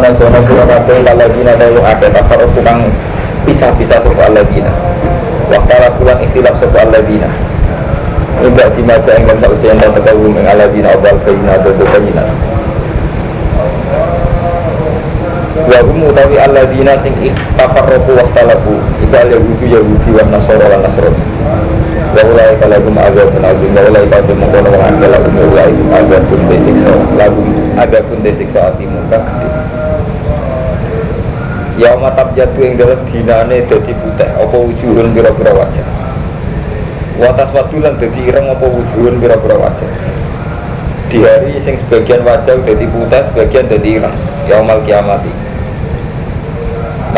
lan jono sira kabeh kalajina dalu akeh kafar tukang pisah-pisah sapa alladzina wa qala kulan ikhtilaf sapa alladzina Tidak dimaja yang tak usia yang tak tahu Yang alladzina abal bayina Dodo bayina Wa hum utawi alladzina sing tafarraqu wa ikhtalafu iku al yahudi yahudi wa nasrani wa ulai kala hum azabun azim wa ulai kala mengkono wa anda lahum ulai azabun desiksa lahum azabun desiksa atimun kang Ya matap jatuh yang dalam dinane dadi putih apa wujuhun pira-pira wajah? Watas wadulan dadi ireng apa wujuhun pira-pira wajah? Di hari sing sebagian wajah dadi putih sebagian dadi ireng. Yaumal kiamati.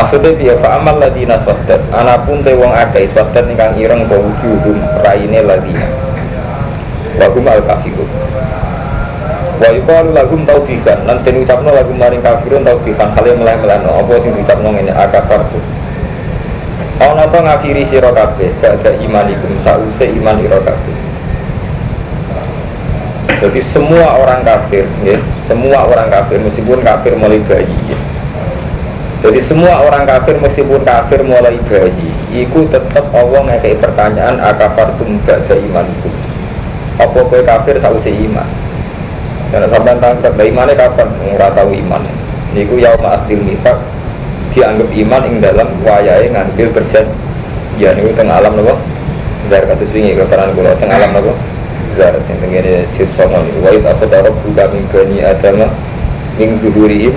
Maksudnya dia fa amal ladina swadat anapun te wong akeh swadat ingkang ireng apa wujuhum raine ladina. Wa hum al kafirun wa yuqalu lahum taufikan lan den ucapno lagu maring kafirun taufikan kale meleh-melehno apa sing diucapno ngene? Akafartu ana to ngafiri sira kabeh? Gak imanikum. Sause iman ira kabeh. Jadi semua orang kafir ya, semua orang kafir meskipun kafir mulai bayi ya. jadi semua orang kafir meskipun kafir mulai bayi iku tetap Allah ngekei pertanyaan akafartum ba'da imanikum. Apa kowe kafir sause iman karena sampai tangkap dari imannya kapan? Nggak tahu iman. Niku yauma adil nifak dianggap iman ing dalam wayai ngambil berjan ya niku tengah alam nopo dari kasus wingi keterangan kula tengah alam nopo dari yang tengene juz songon wa id akhadha rabbuka min bani adama min zuhurihim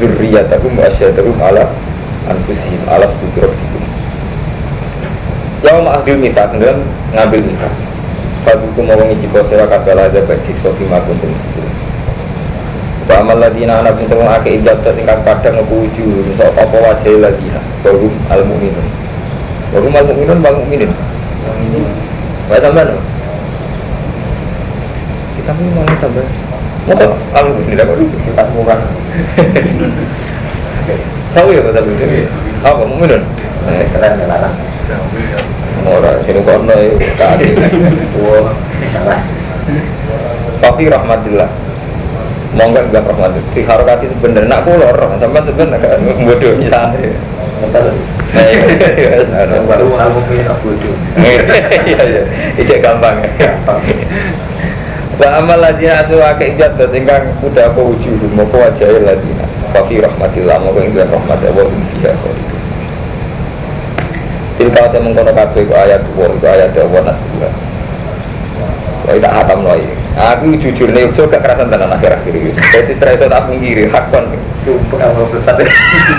dzurriyyatahum wa asyhadahum ala anfusihim ala subuti rabbikum yauma adil nifak dan ngambil nifak Fadukum mau ngicipo sira kabeh aja baik siksa bima kuntum. Wa amal ladina anak pintu ake ijab tingkat kadang ngepuju Sok apa wajah ladina Barum al mu'minun Barum al mu'minun bang mu'minin? Wa tambah no Kita mau mau tambah Mau al mu'minin aku kita murah Sawi ya kata itu Apa mu'minun? Eh keren keren Ora sini kono tadi. Wah. Tapi rahmatillah. Monggo enggak rahmat. Di harokati sebenarnya nak kulor, sampai sebenarnya kan bodoh misalnya. Baru aku bodoh. Iya itu gampang. Wa amal ladina atu ake ijat tingkang udah apa wujud mau wajah ladina. Tapi rahmatillah monggo enggak rahmat Allah fiha khalidun. Tilka te mengkono kabeh ku ayat wa iku ayat Allah nasbullah. Wah tak hatam lagi. Aku jujur nih, so gak kerasan tenan akhir akhir ini. Jadi serai so tak pinggiri, hakon. Sumpah Allah bersatu.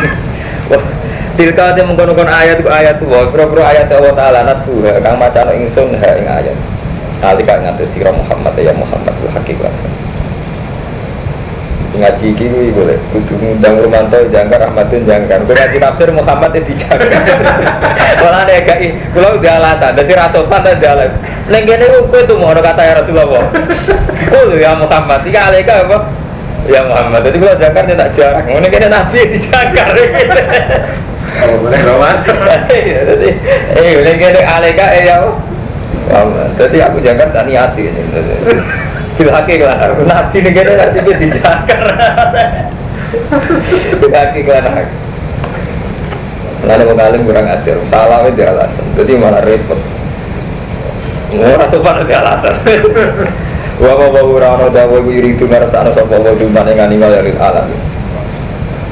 Wah, tilka mengkono kono ayat ku ayat wa, pro-pro ayat Allah Taala nasbullah. Kang macano ingsun ha ing ayat. Nalika ngatus sira Muhammad ya Muhammad wa hakikat. Ngaji iki kuwi boleh. Kudu ngundang Romanto jangkar Ahmadun jangkar. Kuwi ngaji tafsir Muhammad itu jangkar malah nek gak kula udah alasan. Dadi ra sopan ta jalan. Ning kene kowe tuh kata ya Rasulullah oh ya Muhammad. Iki aleka apa ya Muhammad. Jadi kula jangkar tak jarang ngene kene nabi di jangkar Oh, boleh Roman. jadi eh ngene kene aleka eh ya. Jadi aku jangkar tak niati Bilhaki kelar, nabi ini kira nasi dia dijakar. Bilhaki kelar. Lalu kalian kurang ajar, salah itu alasan. Jadi malah repot. Murah sopan itu alasan. Wa wa wa ora ana dawa wiri itu ngarasa ana sapa wa dumane ngani ngalih alam.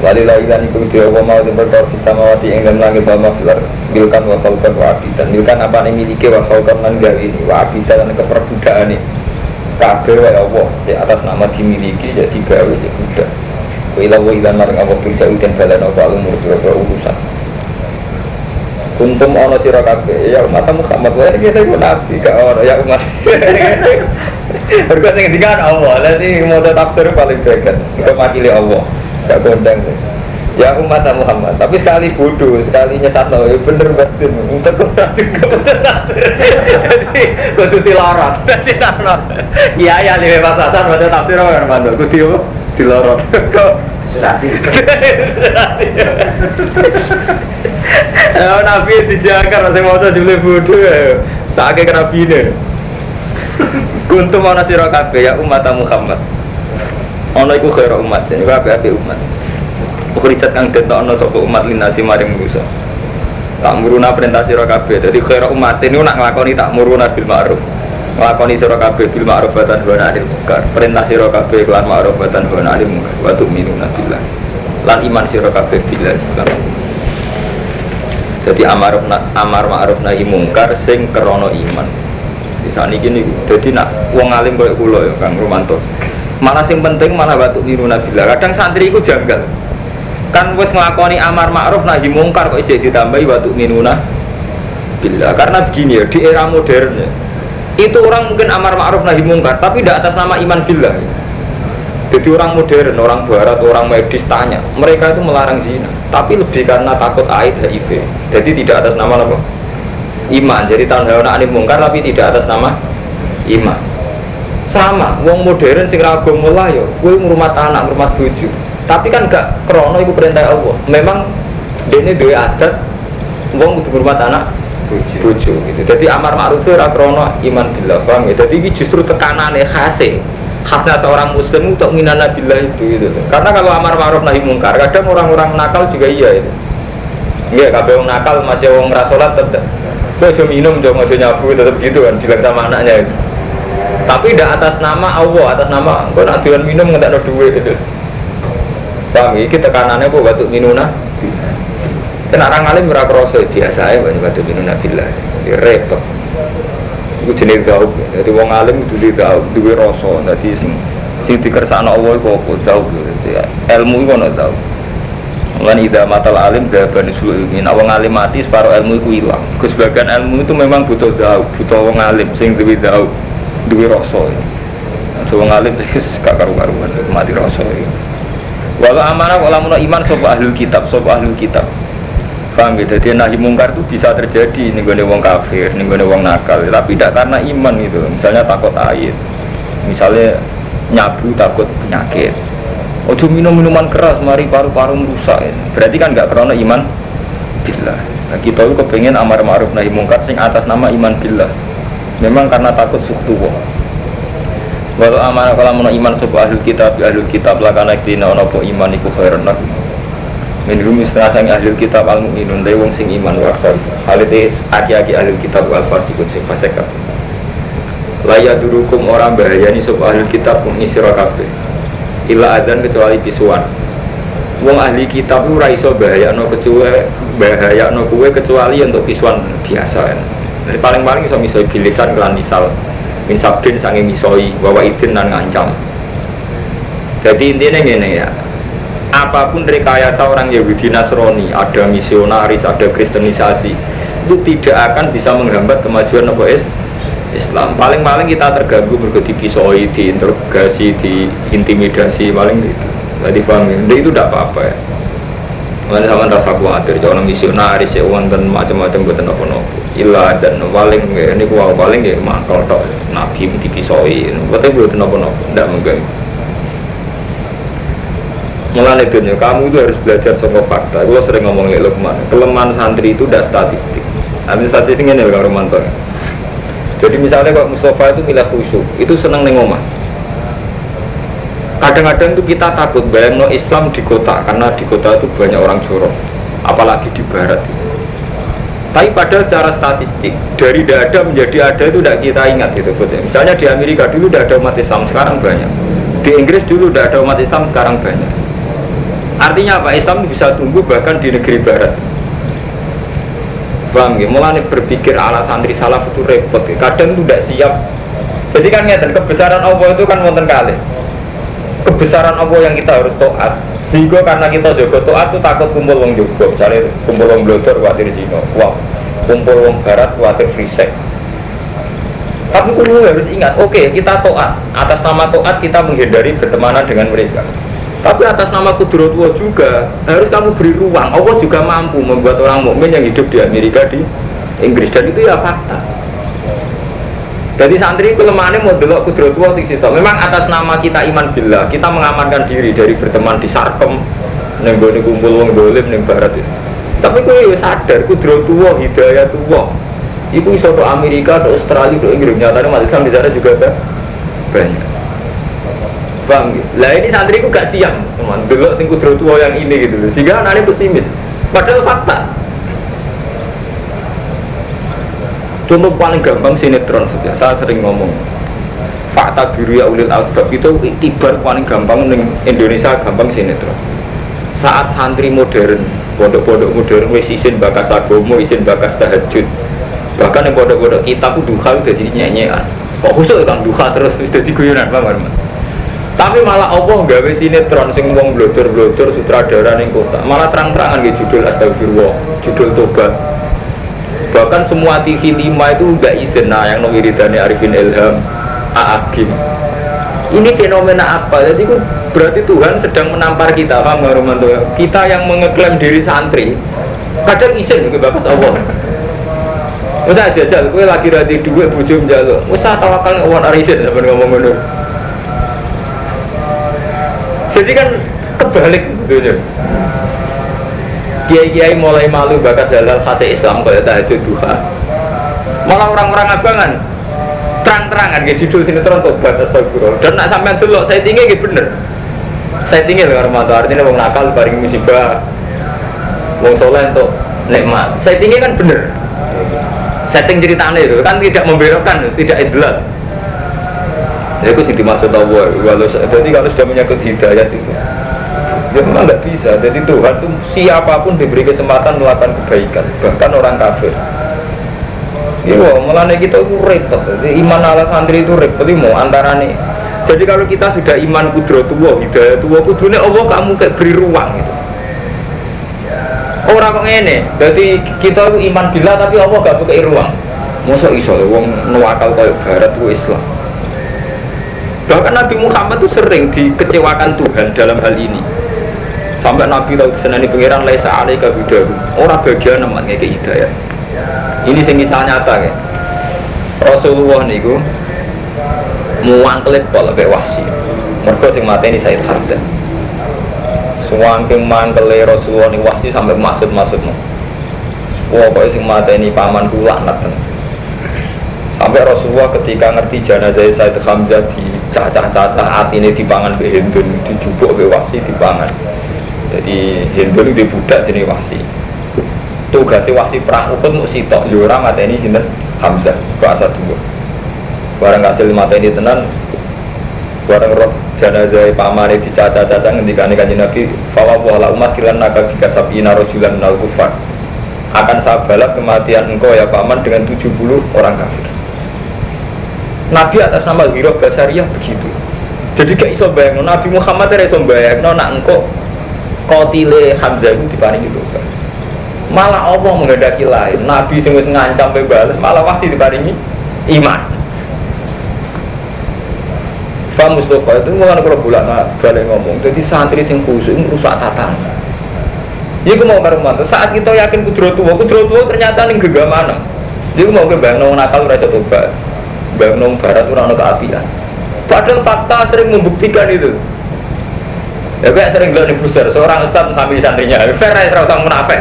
Walillahi lan iku dia wa mau berkor bisa mawati ing dalam langit wa maflar Bilkan wa khalqan wa abidan Bilkan apa yang miliki wa khalqan lan gawe ini Wa abidan dan keperbudakan ini kabeh wae Allah di atas nama dimiliki jadi gawe jadi budak wa ila wa ila maring Allah tuja udan balan apa umur pira urusan. Kuntum ana sira kabeh ya umat Muhammad wae kita iku nabi gak ono ya umat. Berkat sing ngendikan Allah, lha iki mau tafsir paling baik Iku makili Allah, gak kondang Ya umat Muhammad, tapi sekali bodoh, sekali nyesat ya bener betul Untuk betul Jadi, kudu dilarang. Jadi, larang Iya, ya, lima pasasan, baca tafsir apa Armando Kudu dilarang. Kok. Ya, Nabi dijaga, masih mau dibeli bodoh ya. Sakit ke Nabi ini Kuntum ana sira kabeh ya umat Muhammad. Ana iku khair umat, ya kabeh kabeh umat. Ukhrijat kang detokno sapa umat linasi maring manusa. Tak muruna perintah sira kabeh. Dadi khair umat ini nak nglakoni tak muruna bil ma'ruf. Nglakoni sira kabeh bil ma'ruf wa tanha munkar. Perintah sira kabeh kelan ma'ruf wa tanha 'anil munkar. Wa tu'minuna billah. Lan iman sira kabeh billah lan jadi amar amar ma'ruf nahi mungkar sing kerono iman. Di sana gini, jadi nak uang alim kayak kulo ya Kang Romanto. Malah sing penting malah batuk niru nabilah. Kadang santri itu janggal. Kan wes ngelakoni amar ma'ruf nahi mungkar kok ijek ditambahi batuk minuna bila karena begini ya di era modern ya, itu orang mungkin amar ma'ruf nahi mungkar tapi tidak atas nama iman billah ya. Jadi orang modern, orang barat, orang medis tanya, mereka itu melarang zina, tapi lebih karena takut aid HIV. Jadi tidak atas nama apa? Iman. Jadi tahun hawana anim mungkar tapi tidak atas nama iman. Sama, wong modern sing ragu mulai yo, gue ngurmat anak, ngurmat bojo. Tapi kan gak krono itu perintah Allah. Memang ini dua adat, wong untuk ngurmat anak, bojo gitu. Jadi amar ma'ruf itu krono iman billah, paham ya? Jadi ini justru tekanannya khasnya khasnya seorang muslim untuk minana billah itu gitu. Karena kalau amar ma'ruf nahi mungkar, kadang orang-orang nakal juga iya itu. Iya, kalau orang nakal masih orang rasolat tetap. Gue cuma minum, cuma mau nyabu tetap gitu kan, bilang sama anaknya itu. Tapi tidak atas nama Allah, atas nama gue nak minum nggak ada duit itu. Paham? Ini tekanannya gue batu minuna. Dan orang alim berapa kroso biasa ya banyak batu minuna billah. Repot. Itu jenis gaub jadi wong alim itu gaub duwe rasa. Jadi sing sing dikersakno Allah iku apa? Gaub ilmu iku ana gaub Lan ida matal alim gaban ini. Nah wong alim mati separuh ilmu itu hilang sebagian ilmu itu memang butuh gaub Butuh wong alim sing duwe gaub Duwe rasa. Wong alim gak karu-karuan Mati rasa Walau amanah kalau iman sopa ahlul kitab Sopa ahlul kitab Paham gitu, jadi nahi mungkar itu bisa terjadi nih gue wong kafir, nih gue wong nakal, tapi tidak karena iman gitu. Misalnya takut air, misalnya nyabu takut penyakit. Ojo minum minuman keras, mari paru-paru merusak. Ya. Berarti kan nggak karena iman bila. Nah, kita itu kepengen amar ma'ruf nahi mungkar sing atas nama iman bila. Memang karena takut suhtu Walau amanah kalau mau iman sebuah ahlul kitab, ahlul kitab lah karena kita nopo iman iku khairan Minhum istilahnya ahli kitab al mu'minun dari wong sing iman wa khair. Halitis aki-aki ahli kitab wal fasikun sing fasik Laya durukum orang bahaya nih sub ahli kitab pun isiro kabeh. Ila adan kecuali pisuan. Wong ahli kitab ora iso bahaya no kecuali bahaya no kue kecuali untuk pisuan biasa. Ya. Jadi paling-paling iso misoi bilisan kelan misal min sabdin misoi bawa idin dan ngancam. Jadi intinya gini ya, apa pun rekayasa orang Yahudi Nasrani, ada misionaris, ada kristenisasi, itu tidak akan bisa menghambat kemajuan Nabi Islam. Paling-paling kita terganggu berarti dipisoi, diinterogasi, diintimidasi, paling itu. Tadi paham ya? itu tidak apa-apa ya. Mana sama rasa khawatir, jangan misionaris ya dan macam-macam buat nopo-nopo. Ilah dan paling ya, ini kuah paling ya makal tok nabi dipisoi, buatnya buat nopo-nopo, tidak mengganggu. Mulai dunia, kamu itu harus belajar sama fakta. Gue sering ngomong lek Lukman, kelemahan santri itu udah statistik. Nanti statistik ini kalau Romanto. Jadi misalnya kalau Mustafa itu milah khusyuk, itu seneng neng omah. Kadang-kadang tuh kita takut bayang no Islam di kota karena di kota itu banyak orang jorok, apalagi di barat. Tapi pada secara statistik dari tidak ada menjadi ada itu tidak kita ingat gitu. Misalnya di Amerika dulu tidak ada umat Islam, sekarang banyak. Di Inggris dulu tidak ada umat Islam, sekarang banyak Artinya apa? Islam bisa tumbuh bahkan di negeri barat. Bang, ya, mulai berpikir ala santri salaf itu repot. Kadang itu tidak siap. Jadi kan ngeten kebesaran Allah itu kan wonten kali. Kebesaran Allah yang kita harus taat. Sehingga karena kita jaga itu takut kumpul wong juga. Misalnya kumpul wong blodor khawatir sino. Wah, kumpul wong barat khawatir frisek. Tapi kumpul harus ingat, oke okay, kita toat. Atas nama toat kita menghindari bertemanan dengan mereka. Tapi atas nama kudrotullah juga harus kamu beri ruang. Allah juga mampu membuat orang mukmin yang hidup di Amerika di Inggris dan itu ya fakta. Jadi santri kelemahannya mau delok kudrotullah sing situ. Memang atas nama kita iman billah, kita mengamankan diri dari berteman di Sarkem, neng kumpul wong dolim neng barat itu. Tapi kue ya sadar kudrotullah, hidayatullah. Iku iso ke Amerika, ke Australia, ke Inggris. Nyatanya Islam di sana juga ada banyak. Gitu? Lah ini santri gak siap semua delok sing kudro tua yang ini gitu. Sehingga anaknya pesimis. Padahal fakta. Contoh paling gampang sinetron saja. Saya sering ngomong. Fakta biru ya ulil albab itu tibar paling gampang ning Indonesia gampang sinetron. Saat santri modern, pondok-pondok modern wis isin bakas agomo, isin bakas tahajud. Bahkan yang pondok-pondok kitab itu duha udah jadi nyanyian. Kok khusus kan duha terus wis jadi guyonan, paham Mas? Tapi malah Allah gawe sinetron sing wong blodor-blodor sutradara ning kota. Malah terang-terangan gitu judul astagfirullah, judul tobat. Bahkan semua TV 5 itu enggak izin nah yang wiridane Arifin Ilham, Aagim. Ini fenomena apa? Jadi itu berarti Tuhan sedang menampar kita, paham nggak Romanto? Kita yang mengeklaim diri santri, kadang izin ke bakas Allah. Masa jajal, gue lagi rati duit bojo njaluk. Masa tawakal ngomong arisin sampe ngomong ngono. Jadi kan kebalik gitu Kiai-kiai mulai malu bakas halal khas Islam kalau tahajud duha. Malah orang-orang abangan terang-terangan gitu judul sinetron tobat astagfirullah. Dan nak sampean delok saya tinggi gitu bener. Saya tinggi loh Armando artinya mau nakal bareng musibah. Wong soleh untuk nikmat. Saya tinggi kan bener. Setting ceritanya itu kan tidak membelokkan, tidak idlat. Itu sih dimaksud Allah. Walau jadi kalau sudah menyangkut hidayat itu, ya memang nggak bisa. Jadi Tuhan tuh siapa pun diberi kesempatan melakukan kebaikan, bahkan orang kafir. Iya, malah kita itu repot. Jadi iman ala santri itu repot. Ini mau antara nih. Jadi kalau kita sudah iman kudro tua, hidayah tua, kudronya Allah kamu kayak beri ruang gitu. Orang kok ngene, jadi kita itu iman bila tapi Allah gak pakai ruang. Masa iso wong nuwakal kayak barat itu Islam. Bahkan Nabi Muhammad itu sering dikecewakan Tuhan dalam hal ini. Sampai Nabi tahu senani pangeran laisa alaika bidahu. Orang bagian nemat ngeke hidayah. Ini sing kisah nyata ya. Rasulullah niku muangkelit pol lebih wahsi. Mergo sing mateni Said Hamzah. Suwangking mangkele Rasulullah ni wahsi sampai maksud-maksudmu. Pokoknya sing mateni paman kula laknat Sampai Rasulullah ketika ngerti jenazah Said Hamzah di cacah-cacah ini dipangan ke Hindun, dijubuk ke wasi dipangan. Jadi Hindun itu budak jenis wasi. Tugasnya wasi perang ukut mau sitok, yura mata ini sinten Hamzah kuasa dua. Barang hasil mata ini tenan, barang roh jenazah paman di cacah-cacah ketika nih kanji Nabi, fawwah umat kilan naga jika sabina rojulan nal kufar. Akan saya balas kematian engkau ya paman dengan 70 orang kafir. Nabi atas nama Giroh Basariyah begitu. Jadi gak iso bayang, Nabi Muhammad tidak iso bayang, nak engkau kotile Hamzah itu diparingi itu. Malah Allah menghendaki lain. Nabi sing wis ngancam malah masih diparingi iman. Pak Mustafa itu mau kalau bulan balik ngomong, jadi santri sing khusus rusak tatan. Iya gue mau karo mantu. Saat kita yakin kudro tua, kudro tua ternyata nih gegamana. Jadi gue mau ke bayang nakal rasa tobat. Bayang barat orang keapian. Padahal fakta sering membuktikan itu. Ya kayak sering bilang di browser, seorang ustadz sambil santrinya, fair ya serasa munafik.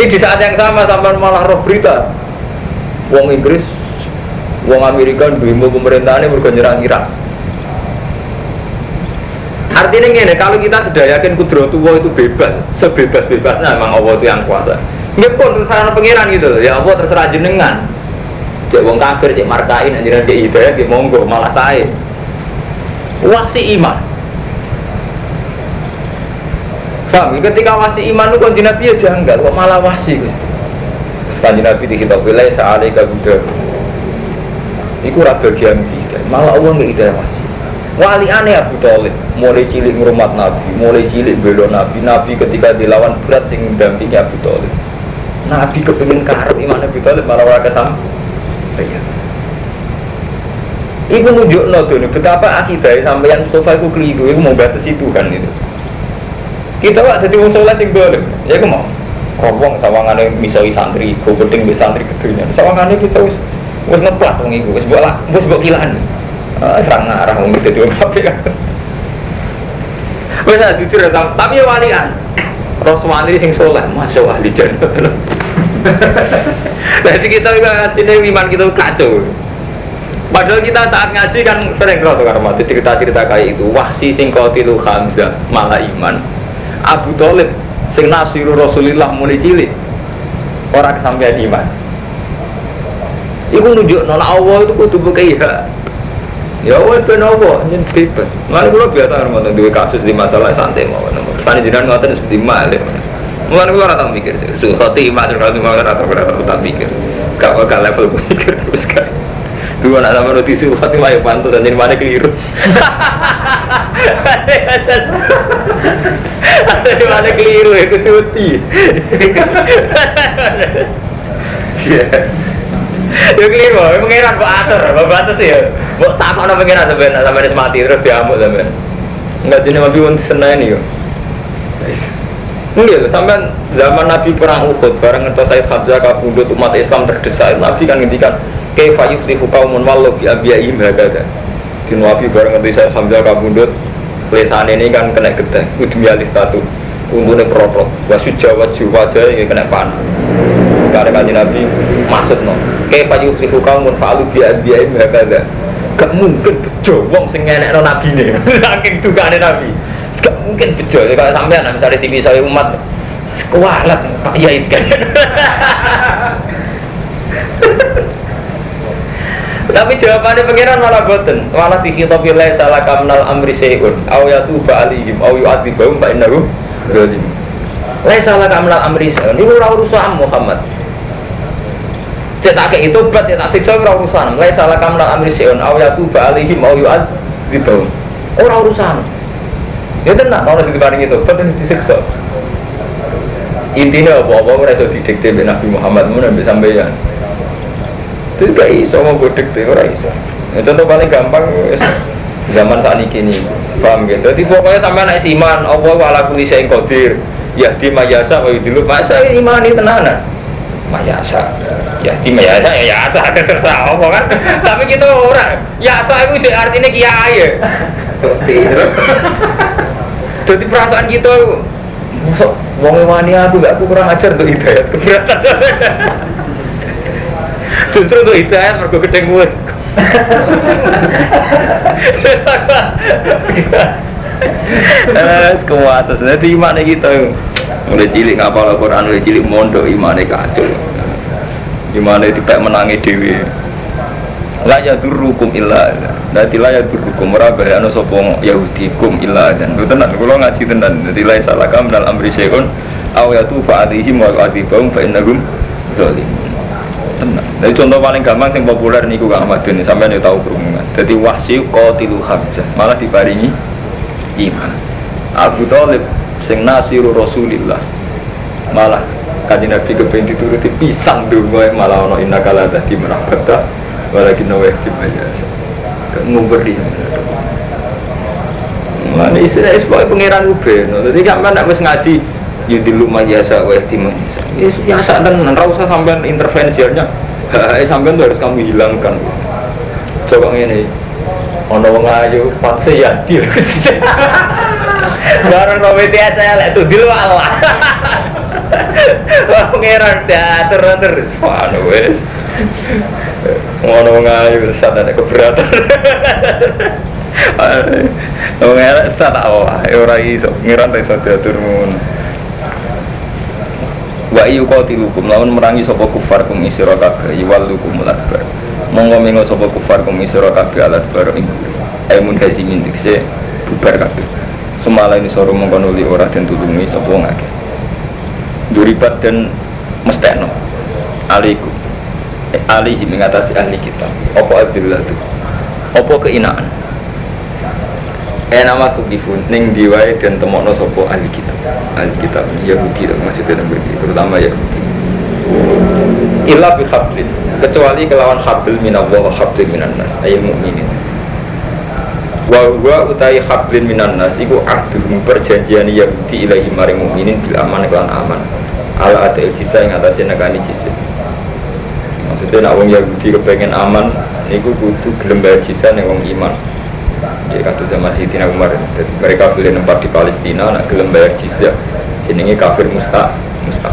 Tapi di saat yang sama sampai malah roh berita, Wong Inggris, Wong Amerika, demo pemerintahannya bergerak Irak. Artinya gini, kalau kita sudah yakin kudro tua itu bebas, sebebas-bebasnya memang Allah itu yang kuasa. Ini pun terserah pengiran gitu, ya Allah terserah jenengan. Cek wong kafir, cek markain, anjiran dia hidayah, dia monggo, malah saya. Wasi iman. Paham? Ketika wasi iman itu kanji Nabi ya janggal, kok malah wasi Kanji Nabi di kitab wilayah sa'alaika buddha Iku raga bagian hidayah, malah Allah nggak hidayah wasi Wali aneh Abu Talib, mulai cilik ngurumat Nabi, mulai cilik belo Nabi, Nabi ketika dilawan berat sing mendampingi Abu Talib. Nabi kepingin karep iman Abu Talib malah ora kesam. Iya. Iku nunjuk no betapa akidah sampeyan Mustafa iku keliru, iku mau batasi Tuhan itu. Kita wak jadi wong soleh sing dolim, ya iku mau. Robong sawangane misoi santri, go penting be santri kedunya. Sawangane kita wis wis ngeplat wong iku, wis mbok wis mbok kilaan. Ah, serang ngarah wong itu dua kafe kan. Wes jujur ya, tapi ya walian. Rasulullah sing soleh, masya Allah di Jadi kita sini iman kita kacau. Padahal kita saat ngaji kan sering kalau tukar mati cerita-cerita kayak itu. Wahsi sing qatilu Hamzah malah iman. Abu Thalib sing nasiru Rasulillah mulai cilik. Orang kesampaian iman. Iku nunjuk nona Allah itu kudu bekiha. Ya Allah ben Allah nyen bebas. Mulane kula biasa ngoten duwe kasus di masalah santai mawon. Kersane jenengan ngoten seperti malih. Mulane kula ora tau mikir. Suhati iman terus ora tau ora tau mikir. Gak bakal level mikir terus kan. Dua anak sama roti ini layak pantas dan mana keliru. Ada di mana keliru itu cuti. Ya keliru, pengiran kok atur, batas ya. Mau tak kok pengiran sebenarnya sampai mati terus diamuk sampai. Enggak mobil untuk senang ini yo. Enggak, sampai zaman Nabi perang Uhud bareng ngetos Said Hamzah kabundut umat Islam terdesak, Nabi kan ngendikan kaifa yuflihu qaumun wallahu bi abiyaihim hakada di Nabi bareng ngerti saya Hamzah kabundut lesan ini kan kena getah kudu alih satu untune protot wasu jawa jiwa aja yang kena pan. Karena kaji Nabi maksud no kaifa yuflihu qaumun fa'alu bi abiyaihim hakada gak mungkin bejo wong sing ngenekno nabi ne saking dukane nabi. Gak mungkin bejo. Kalau sampean misalnya tinggi saya umat kualat Pak Yai. kan Tapi jawabannya pengiran malah boten. Malah dikhitabi la salah kamnal amri syai'un aw yatuba alaihim aw yu'adzibahum fa innahu zalim. La salah kamnal amri syai'un. Ini ora urusan Muhammad. Cetak itu bat cetak siksa ora urusan. La salah kamnal amri syai'un aw yatuba alaihim aw yu'adzibahum. Ora urusan. Ya tenang, kalau sing diparingi itu, betul disiksa. Intinya apa-apa ora iso didikte Nabi Muhammad mun sampeyan. Itu gak iso mau bodek tuh, ora iso. Ya, contoh paling gampang zaman saat ini kini, paham gitu. Jadi pokoknya sampai naik iman, Allah wala kuli saya kodir, ya di mayasa, wa dulu masa iman ini tenanan. Mayasa, ya di mayasa ya yasa terserah apa kan. Tapi kita orang, yasa itu artinya kiai ya. Jadi perasaan kita Wong wani aku gak aku kurang ajar untuk hidayat keberatan. Justru untuk hidayat mergo gedeng mulut. Eh, kuat Jadi iman kita mulai cilik ngapal Al-Quran, mulai cilik mondok imannya kacau. Imannya tidak menangi dewi. La ya durukum illa Dadi la ya durukum ora bahaya ana sapa Yahudi kum illa dan tenan kula ngaji tenan dadi la salah kam dal amri syai'un aw yatu fa alaihim wa adibahum fa zalimun tenang. Jadi contoh paling gampang yang populer niku Kang Ahmad bin sampean tahu kerungan. Jadi wahsi qatilu Hamzah malah diparingi iman. Abu Thalib sing nasiru Rasulillah malah kaji Nabi kepengen dituruti pisang dulu malah ono inna kala tadi merabata walakin nawa di mayasa ngumber di sana Mana istilah sebagai pangeran ube, jadi kan nak wis ngaji yudilu majasa wa ihtimam ya biasa tenan ora usah sampean intervensinya eh sampean tuh harus kamu hilangkan. Coba ini ono wong ayu patse ya dia bareng aja lek tuh dilu Allah wah pangeran teater terus wah wes ngono wong ayu saat ada keberatan. Wong elek sak tak wae ora iso. Ngiran iso diatur ngono wa iyu qatilukum lawan merangi sapa kufar kum isira kabeh iwalukum lakbar monggo mengo sapa kufar kum isira kabeh alat bar ing aimun hazimin dikse bubar kabeh. Semala ini soro mongko nuli ora den tulungi sapa wong akeh. Duribat dan mestekno. Alikum eh, alihi mengatasi ahli kita apa adillah itu apa keinaan Eh nama tukifun ning diwai dan temokno sopo ahli kitab? Ahli kitab Yahudi dan maksudnya berbeda terutama Yahudi. Illa bi hablin kecuali kelawan habl minallah wa hablin minan nas ayil mu'minin wa huwa utai hablin minan nas iku ahdul perjanjian Yahudi ilahi maring mu'minin bil aman kelan aman. Ala ada jisa yang atasnya negani jisa. Maksudnya nak wong Yahudi kepengen aman niku kudu gelem jisa ning wong iman ya kata zaman Sayyidina Umar jadi mereka boleh nempat di Palestina nak gelem bayar jizyah jenenge kafir musta musta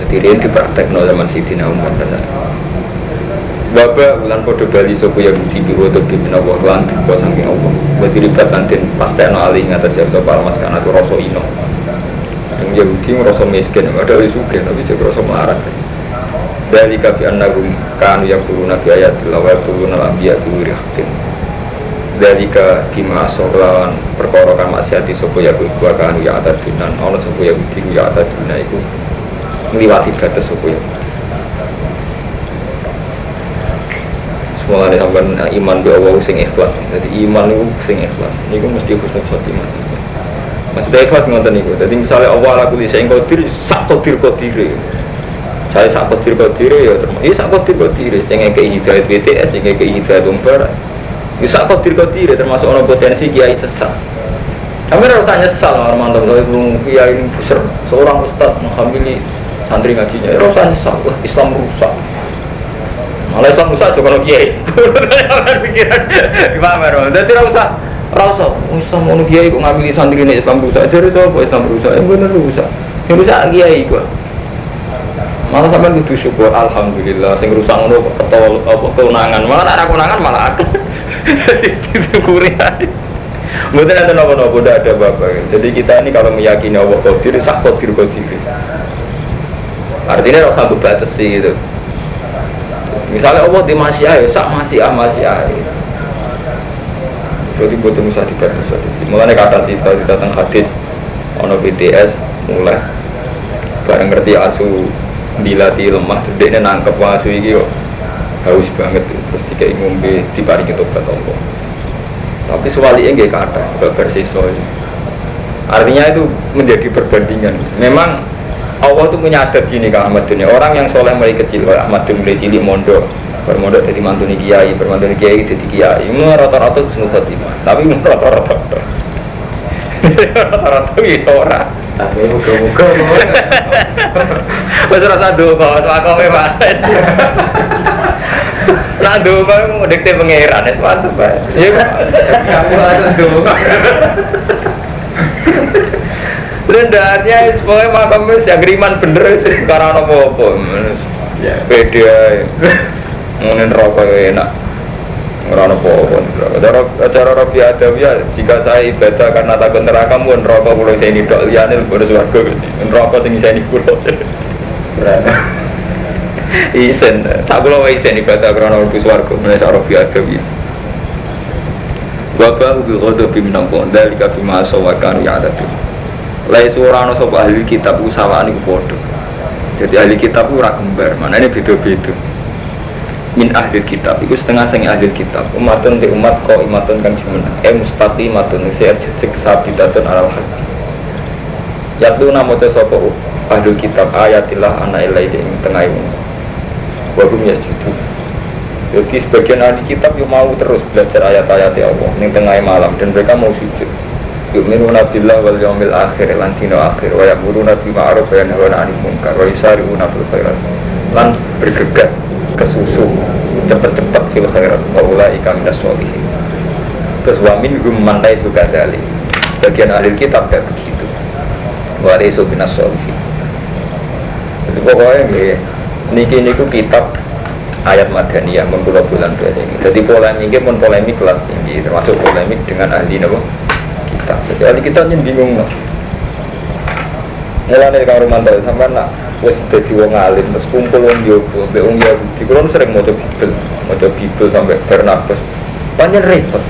jadi dia dipraktek no zaman Sayyidina Umar Wabah ulan podo bali sopo Yahudi bi wodo bi minawa lan dibuat saking Allah. Berarti ribat lantin pas tekno alih ngatas ya Pak Mas karena itu rasa ino. Yang Yahudi ngerasa miskin, ada wis sugih tapi jadi rasa melarat. Dari kabi annahum kanu yang turun nabi ayat lawa turun nabi ayat wiri hakin. Dari bima lawan perkara kan maksiati sopo Yahudi wa kanu ya atas dunan ono sopo Yahudi ya atas dunan itu ngliwati batas sopo Yahudi. Semua ada sampai iman bi Allah sing ikhlas. Jadi iman itu sing ikhlas. Ini mesti husnul khotimah. Maksudnya ikhlas ngonten niku. Jadi misalnya Allah aku engkau diri sak kodir kodire. Saya sak kodir kodire ya terus. Iya sak kodir kodire. Yang kayak hidayat BTS, yang kayak hidayat umpar. Ya sak kodir kodire termasuk orang potensi kiai sesat. Kami tanya nyesal orang mantan kalau belum kiai besar seorang ustad menghamili santri ngajinya. Ya harus nyesal. Wah Islam rusak. Malah Islam rusak juga kalau kiai. Pikiran gimana bro? Jadi rasa rasa Islam mau kiai kok ngambil santri ini Islam rusak. Jadi apa Islam rusak? Yang benar rusak. Yang rusak kiai gua. Malah sampai kudu syukur alhamdulillah sing rusak ngono ketol apa keunangan. Malah ada keunangan malah aku. Disyukuri aja. Mungkin ada nopo-nopo, tidak ada bapak. Jadi kita ini kalau meyakini Allah Qadir, sak Qadir Qadir. Artinya harus sambut batas sih gitu. Misalnya Allah di masih ayo, sak masih ah masih ayo. Jadi buat bisa dibatas batas sih. Mulanya kata kita kita tentang hadis, ono BTS mulai bareng ngerti asu dilatih lemah, dia nangkep asu ini kok. Haus banget terus tiga ngombe diparingi tobat Allah. Tapi sewaliknya nggak kata versi soal artinya itu menjadi perbandingan. Memang Allah tuh menyadar gini ke Ahmad dunia. Orang yang soleh mulai kecil kalau Ahmad dunia mulai cilik mondok bermodok jadi mantuni kiai bermantuni kiai jadi kiai. Ini rata-rata husnul khotimah tapi rata-rata. Rata-rata bisa orang Tapi muka-muka Wes rasa donga, aku memang. Nah donga mau dikte pangeran wis mantep bae. Ya aku ada donga. Rendahannya semuanya makam wis yang riman bener sih karena apa-apa. Ya. Beda. Ngene rokok enak. Ngerana apa-apa Cara, cara Rabbi Adam ya Jika saya ibadah karena takut neraka Mun rokok pulau saya ini dok liane Bodo suarga Rokok sing saya ini pulau. Isen. Saya pulau isen ibadah karena Rabbi suarga Mulai saya ya Bapak ubi kodoh biminam pun Dari kabi masa wakan ya ada tuh Lai suara sopa ahli kitab Usawaan itu bodoh Jadi ahli kitab itu kembar Mana ini beda-beda min ahli kitab. Itu setengah sangi ahli kitab. Umatun di umat kau imatun kang jumlah eh mustaqimatun saya cek sabidatun alal hati yaitu nama tu sopo ahli kitab? Ayatillah anak ilai di tengah ini. Wabum ya setuju jadi sebagian ahli kitab yang mau terus belajar ayat-ayat Allah di tengah malam dan mereka mau sujud. Yu'minuna billah wal yawmil akhir lan dina akhir. Wa ya'muruna bil ma'ruf wa yanhauna 'anil munkar wa yusari'una fil lan bergegas ke susu cepet-cepet fil khairat wa ulaika minas sholihin terus wa minhum man laisu kadzalik bagian ahli kitab kayak begitu. Wa laisu minas sholihin jadi pokoknya nggih niki niku kitab ayat madaniyah mun kula bulan ini. Jadi polemiknya pun polemik kelas tinggi termasuk polemik dengan ahli napa? Kitab. Jadi ahli kitab yang bingung no. mulai kang Romanto sampai nak wis dadi wong alim terus kumpul wong jowo mbek wong Yahudi. Kulo sering maca Bibel maca Bibel sampai Barnabas. Banyak repot.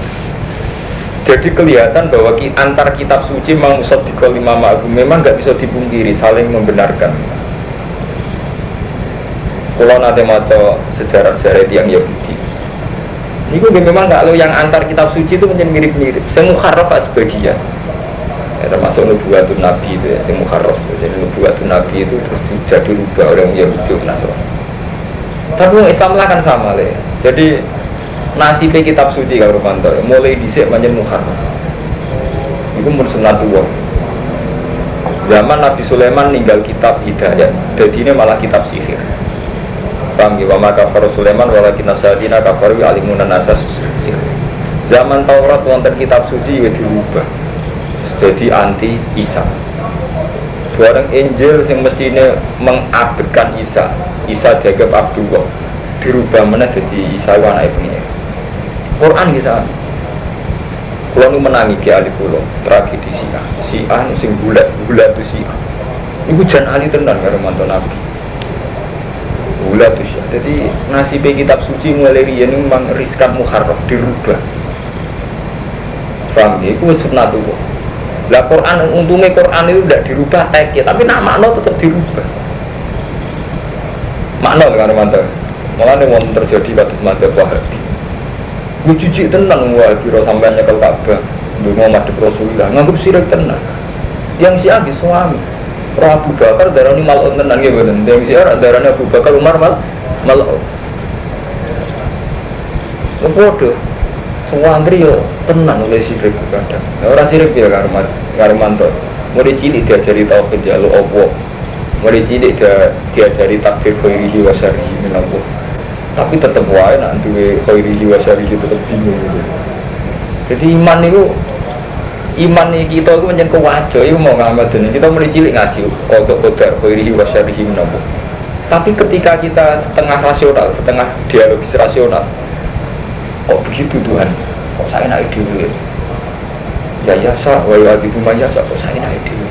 Jadi kelihatan bahwa ki, antar kitab suci memang di lima ma'abu memang nggak bisa dipungkiri saling membenarkan. Kalau nanti maca sejarah-sejarah yang Yahudi. Ini memang nggak lo yang antar kitab suci itu menjadi mirip-mirip. Semua sebagian ya, termasuk nubuatun nabi itu ya sing mukharraf. Jadi nubuatun nabi itu terus jadi rubah oleh Yahudi Nasrani. Tapi Islam lah kan sama le. Jadi nasibnya kitab suci kalau Romanto mulai disik manjen mukharraf. Itu tua zaman Nabi Sulaiman ninggal kitab hidayat jadi ini malah kitab sihir. Paham ya maka kafar Sulaiman walakin nasadina kafaru alimunan nasas sihir. Zaman Taurat wonten kitab suci ya dirubah jadi anti Isa bareng Injil yang mestinya mengabdikan Isa Isa dianggap Abdullah dirubah mana jadi Isa anake pengen. Quran bisa. Kalau nu menangi ki ali kulo tragedi Syiah. Syiah nu sing bulat bulat tuh Syiah. Iku jan ali tenan karo mantu Nabi. Bulat tuh Syiah. Jadi nasib kitab suci mulai ini memang riskan muharram dirubah. Paham ya? Itu tuh. Lah Quran untungnya Quran itu tidak dirubah teks tapi nama makna tetap dirubah. Makna kan mantu. Malah nih mau terjadi pada mata Wahabi. Gue cuci tenang Wahabi sampai nyekel Ka'bah. Gue mau madep Rasulullah, nganggep sirik tenang. Yang si Agi suami. Roh Abu Bakar darah ini malah tenang ya bener. Yang si Ara darahnya Abu Bakar Umar mal malah. Bodoh. Semua antri yo tenang oleh sirik kadang. Orang sirik ya karmat karmanto. Mau dicilik diajari tauhid ya lo opo. Mau dicilik dia diajari takdir khairihi wa syarihi minallah tapi tetap wae nak duwe khairihi wa syarihi tetap bingung. Jadi iman itu iman nih kita itu menjadi kewajo itu mau ngamat ini kita mulai cilik ngaji kodok kodok khairihi wa syarihi menabu tapi ketika kita setengah rasional setengah dialogis rasional kok begitu Tuhan kok saya naik dulu ya ya sa wa yu'adibu ya sa kok saya naik dulu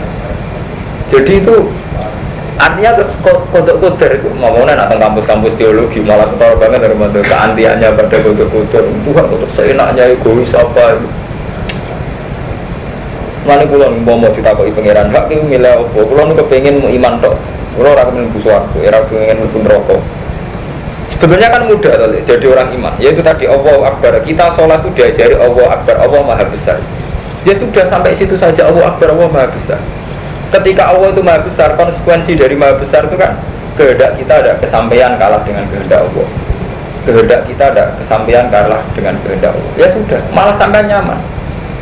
jadi itu artinya kodok koder ngomongnya nak kampus-kampus teologi malah ketara banget dari mana keantiannya pada kodok koder Tuhan kodok seenaknya egois apa? Mana pulau mau mau ditakuti pangeran hak itu milih apa? Pulau nu kepengen iman tok. Pulau orang kepengen buswargo, era pengen pun rokok. Sebetulnya kan mudah tuh, jadi orang iman. Yaitu tadi Allah Akbar. Kita sholat itu diajari Allah Akbar, Allah Maha Besar. Ya sudah sampai situ saja Allah Akbar, Allah Maha Besar. Ketika Allah itu maha besar konsekuensi dari maha besar itu kan kehendak kita ada kesampaian kalah dengan kehendak Allah. Kehendak kita ada kesampaian kalah dengan kehendak Allah. Ya sudah malah sampai nyaman.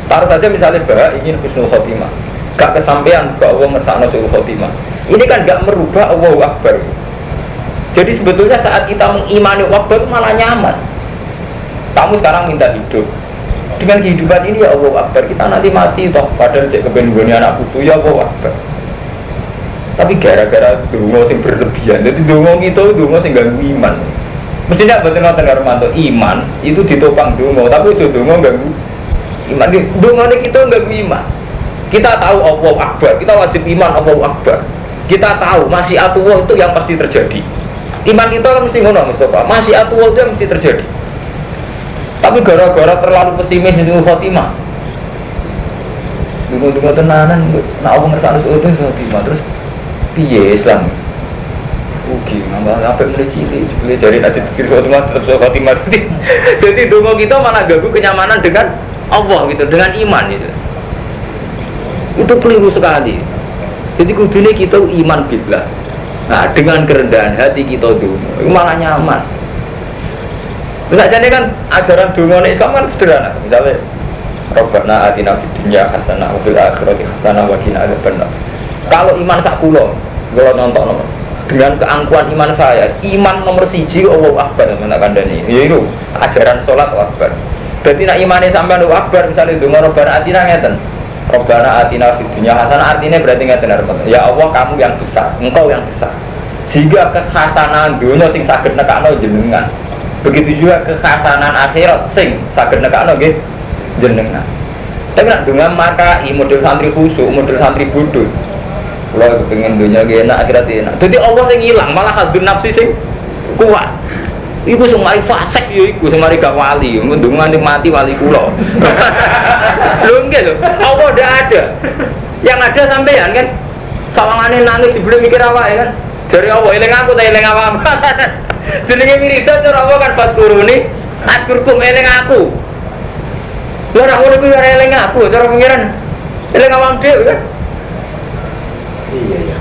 Taruh saja misalnya bahwa ingin husnul khotimah. Gak kesampaian bahwa Allah ngersakno husnul khotimah. Ini kan gak merubah Allah Akbar jadi sebetulnya saat kita mengimani Akbar malah nyaman. Kamu sekarang minta hidup. Dengan kehidupan ini ya Allah Akbar kita nanti mati toh. Padahal cek kebenggoni anak putu ya Allah Akbar. Tapi gara-gara dungo sing berlebihan jadi dungo itu dungo sing ganggu iman. Mestinya betul nonton Armanto iman itu ditopang dungo tapi itu dungo ganggu iman. Dungo kita ganggu iman. Kita tahu Allah Akbar kita wajib iman Allah Akbar. Kita tahu masih atuwa itu yang pasti terjadi iman kita kan mesti ngono Mustafa masih atuwa itu mesti terjadi tapi gara-gara terlalu pesimis itu Fatimah. Dungu-dungu tenanan, nak apa ngerasa harus itu Fatimah terus piye Islam? Ugi, nambah sampai mulai cilik, mulai jari nanti dikir Fatimah tetap so Fatimah. Jadi dungu kita malah ganggu kenyamanan dengan Allah gitu, dengan iman gitu. Itu keliru sekali. Jadi kudunya kita iman billah. Nah, dengan kerendahan hati kita dulu, malah nyaman. Misalnya kan ajaran dungo Islam kan sederhana. Misalnya Robbana atina fid dunya hasanah wa fil akhirati hasanah wa qina adzabannar. Kalau iman sak kula, kula nonton dengan keangkuhan iman saya, iman nomor siji Allah Akbar mana kandani. Ya itu ajaran sholat Akbar. Berarti nak imannya sampai Allah Akbar misalnya dungo Robbana atina ngeten. Robbana atina fid dunya hasanah. Artinya berarti ngeten Ya Allah kamu yang besar, engkau yang besar. Sehingga kekhasanan dunia sing sakit nekakno jenengan. Begitu juga kekhasanan akhirat sing saged nekakno nggih jenengan. Tapi nak dengan maka i model santri khusyuk model santri bodoh. Kalau pengen dunia gak enak akhirat enak. Jadi Allah yang hilang malah hadun nafsi sing kuat Iku sing mari fasik ya iku sing mari gak wali, mendungan mati wali kula. lho enggak lho, Allah udah ada. Yang ada sampean kan? Sawangane nangis sebelum mikir apa ya kan. Dari Allah eling aku ta eling apa? Jenenge wiridan cara apa kan fat kuruni Adkurkum eling aku. Lha ora ngono kuwi ora eling aku cara pengiran eling awam dhewe kan? Iya iya.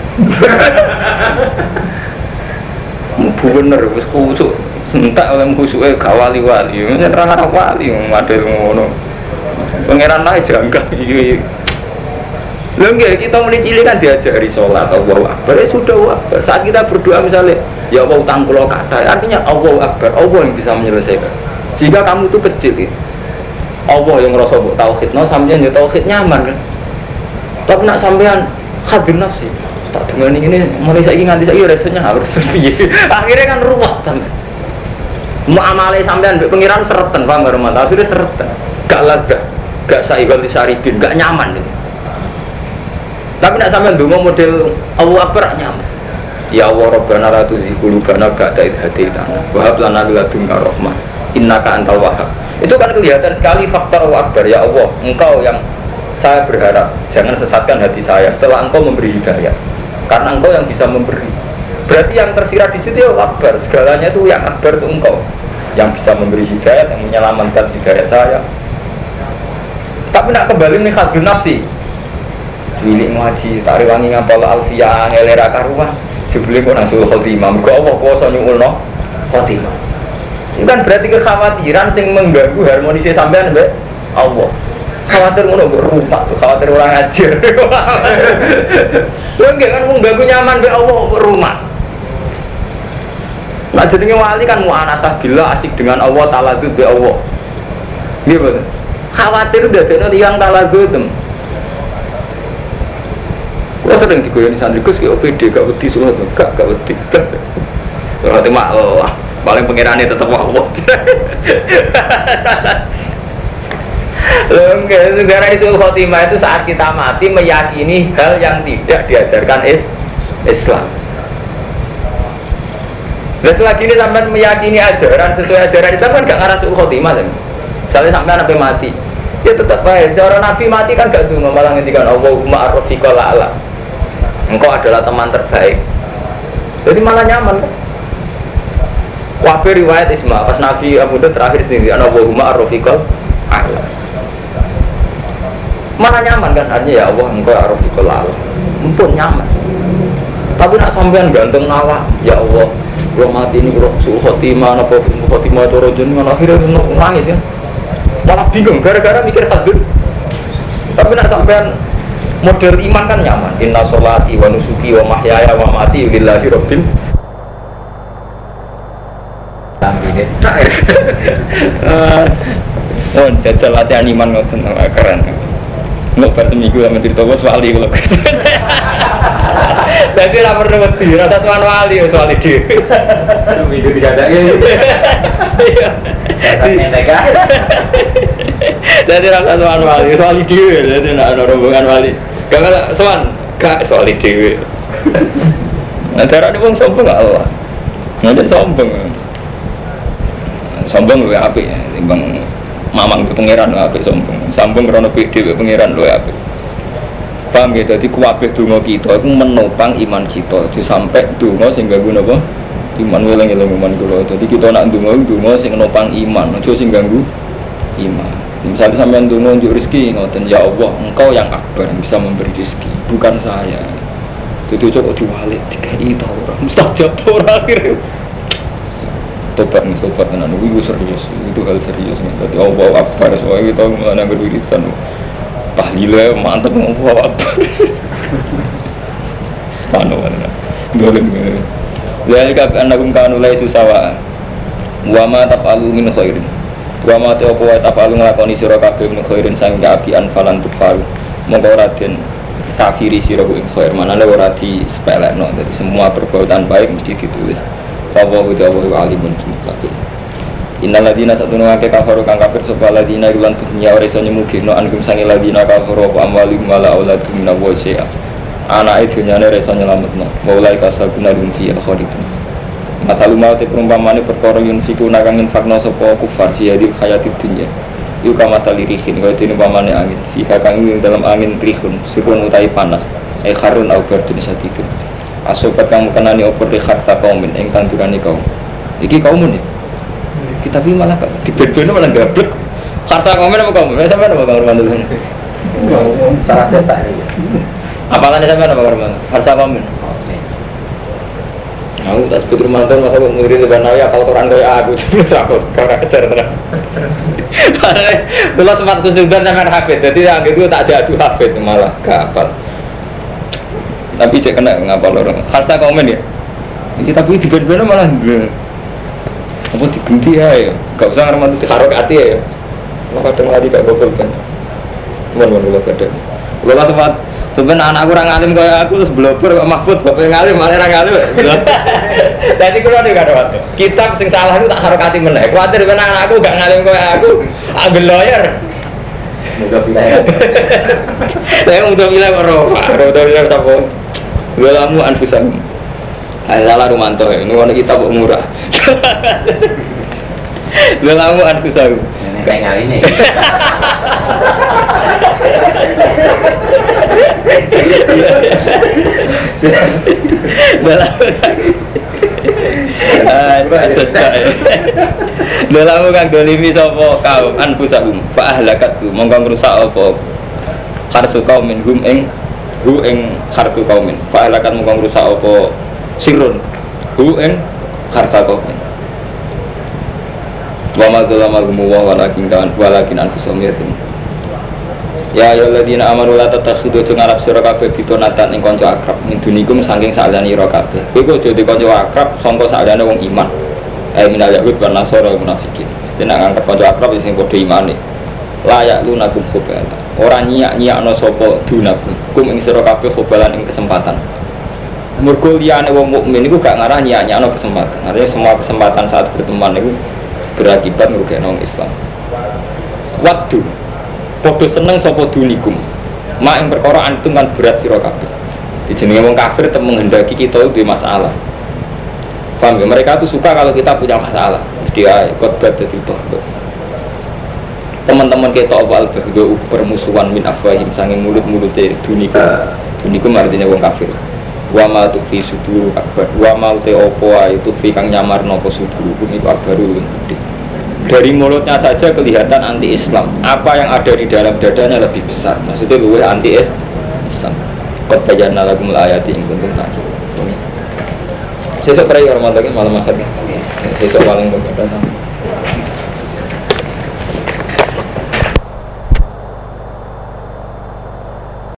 Bener wis kusuk entak oleh kusuke gak wali-wali. Ora wali model ngono. Pangeran lah janggal iki. Enggak, kita mulai cilik kan diajari sholat Allah Akbar, ya sudah Akbar. Saat kita berdoa misalnya Ya Allah utang pulau kata Artinya Allah Akbar, Allah yang bisa menyelesaikan. Sehingga kamu itu kecil ya. Allah yang ngerasa buat tauhid. No sampean ya tauhid nyaman kan? Tapi nak sampean hadir nasi Tak dengan ini mulai saya nganti saya rasanya harus. Akhirnya kan ruwet sampai Muamalah sampean mbek pengiran sereten paham gak rumah tapi sereten. Gak lega, gak saibal disaribin, gak nyaman ini. Tapi nak sampean donga model Allah Akbar nyaman. Ya Allah Rabbana la tuzigh qulubana ba'da idh hadaitana wa hab lana ladunka rahmah innaka antal wahhab. Itu kan kelihatan sekali faktor Allah Akbar ya Allah, engkau yang saya berharap jangan sesatkan hati saya setelah engkau memberi hidayah karena engkau yang bisa memberi berarti yang tersirat di situ ya akbar segalanya itu yang akbar itu engkau yang bisa memberi hidayah yang menyelamatkan hidayah saya. Tapi nak kembali nih khadun nafsi. Wilik ngaji, tak rewangi ngapal alfiyah, ngelera karuan. Jebeli kok nasul khotimah, muka Allah kuasa nyuulno khotimah. Itu kan berarti kekhawatiran sing mengganggu harmonisnya sampean mbak. Allah. Khawatir ngono mbok rumah tuh khawatir orang ajar lu enggak kan mengganggu nyaman be Allah rumah nah jadinya wali kan mau anasah bila asik dengan Allah taala itu be Allah. Iya betul khawatir yang taala itu Gua sering digoyoni santri? Gus kayak OPD gak wedi surat gak gak wedi. Surat mak oh, paling pangerane tetep Allah. Enggak, negara isul khotimah itu saat kita mati meyakini hal yang tidak diajarkan is Islam. Nah selagi ini sampai meyakini ajaran sesuai ajaran Islam kan gak ngarah sul khotimah kan? Misalnya sampai nabi mati, ya tetap baik. Cara nabi mati kan gak dungo malah ngendikan Allahumma arrofiqal ala. Engkau adalah teman terbaik. Jadi malah nyaman kan? Wabir riwayat Isma, pas Nabi Abu Dhabi terakhir sendiri, Allahumma arrofiqal ala mana nyaman kan artinya ya Allah engkau ya Rafiqul Allah mumpun nyaman tapi nak sampean ganteng nawa ya Allah kalau mati ini kalau suhu khotimah apa khotimah itu rojun kan akhirnya nangis ya. Malah bingung gara-gara mikir hadir tapi nak sampean model iman kan nyaman. Inna sholati wa nusuki wa mahyaya wa mati lillahi rabbil ini Oh, jajal latihan iman ngoten. Keren. Nggak bar seminggu sama cerita bos wali kalau Jadi lah perlu wedi, rasa tuan wali dhewe. Seminggu tidak ada ya. Jadi rasa tuan wali, wis wali dhewe, jadi nak ada rombongan wali. Gak ada sowan, gak wis wali dhewe. Nah, darah ini pun sombong gak Allah. Nanti sombong. Sombong lebih api ya, timbang mamang ke pangeran lu apik sombong sambung krono pede ke pangeran lu apik paham ya? Jadi kuwabeh donga kita itu menopang iman kita. Jadi sampai donga sehingga guna apa iman welang eling iman kula. Jadi kita nak donga donga sing nopang iman. Aja sing ganggu iman. Misalnya sampean donga unjuk rezeki ngoten ya Allah engkau yang akbar yang bisa memberi rezeki bukan saya. Itu coba diwalik dikai tau orang mustajab tau orang akhirnya? Tobat nih tobat tenan. Itu serius itu hal serius nih. Jadi Allah akbar soalnya kita mengenai berwiridan tahlilnya mantep Allah akbar subhanallah boleh boleh Jadi kan kum kanu lai susawa wa ma tafalu khairin. Wa ma ta apa tafalu nglakoni sira kabeh min khairin sang kaapian falan tukfalu monggo raden kafiri sira ing khair. Manane ora di sepelekno jadi semua perbuatan baik mesti ditulis. Huda wa alimun. mutlaqin Innal ladina satu nuwake kafaru kang kafir sapa ladina ilan dunya ora iso nyemugino ankum sangi ladina kafaru apa amwalihum wala auladum min wa syai'a. Anake dunyane ora iso nyelametno. Mulai kasabuna dum fi khalidun Masalu mau te perumpamane perkara yun fiku nakang infakno sapa kufar fi hadil hayatid dunya. Iku kama talirihin kaya dene angin. Fi kakang ing dalam angin rihun sirun utai panas. E kharun au bardun sadidun asobat kamu kenani opor di harta kaumin yang tandurani kaum. Iki kaumun ya kita tapi malah di bed malah gablek. Harta kaumin apa kaum sampai apa kaum rumah dulu Salah cetak. apalagi sampai apa kaum harta kaumin Aku tak sebut rumah tuh masa aku murid di Banawi apal Quran kaya aku. Aku kau ajar terang. Dulu sempat kesulitan sama hafid, jadi yang itu tak jatuh hafid malah kapal tapi cek kena ngapa orang. Harta komen ya? Ini tapi di bener malah apa digenti ya ya gak usah ngarep itu harok hati ya lo kadang lagi gak gobel kan cuman mau lo kadang lo lah sempat Sebenarnya anak aku orang alim kayak aku terus blober kok mahfud bapak ngalim malah orang ngalim. Jadi kalau ada kado waktu kitab sing salah itu tak harokati meneh. Khawatir ben anak aku gak ngalim kayak aku, ambil lawyer. Mudah bilang. Saya untuk bilang orang, untuk bilang apa? Gue lamu anfusam. Salah Rumanto, ini warna kita kok murah. Gue lamu anfusam. Ini kayak ngali nih. Dalam Dalam kang dolimi sapa kaum anfusahum fa ahlakatku. Mongko ngrusak apa? Harsu kaumin hum ing hu ing harsu kaumin. Fa ahlakat mongko ngrusak apa sirun hu ing harsa kaumin wa ma dzalama hum wa walakin kan walakin anfusahum yatim Ya ya ladina amanu la tatakhidu aja ngarap sira kabeh bitonatan ning kanca akrab min dunikum saking saliyane ira kabeh. Kowe aja kanca akrab sangka saliyane wong iman. Eh minal yahud wa nasara munafikin. Dene ngangkat kanca akrab sing padha imane. Layak lunakum khobala. Ora nyiak-nyiakno sapa dunakum. Kum ing sira kabeh khobalan ing kesempatan. Mergo liyane wong mukmin iku gak ngarah nyiak-nyiakno kesempatan. Artinya semua kesempatan saat berteman itu berakibat merugekno wong Islam. Waktu Podo seneng sopo dunikum Mak yang perkara antum kan berat sira kabeh. Dijenenge wong kafir tetap menghendaki kita itu masalah. Paham ya? Mereka tuh suka kalau kita punya masalah. Ya khotbah bahdo. Teman-teman kita awal bahdo permusuhan min afwahim sange mulut-mulute dunikum. Dunikum artinya wong kafir. Wa ma tufi suduru akbar. Wa ma te opo ae tufi kang nyamar nopo iku akbaru luwih gede. Dari mulutnya saja kelihatan anti Islam apa yang ada di dalam dadanya lebih besar. Maksudnya luwe anti Islam kot bayana lagu melayati ing kuntum takir sesok pray orang malam masaknya sesok paling berkata sama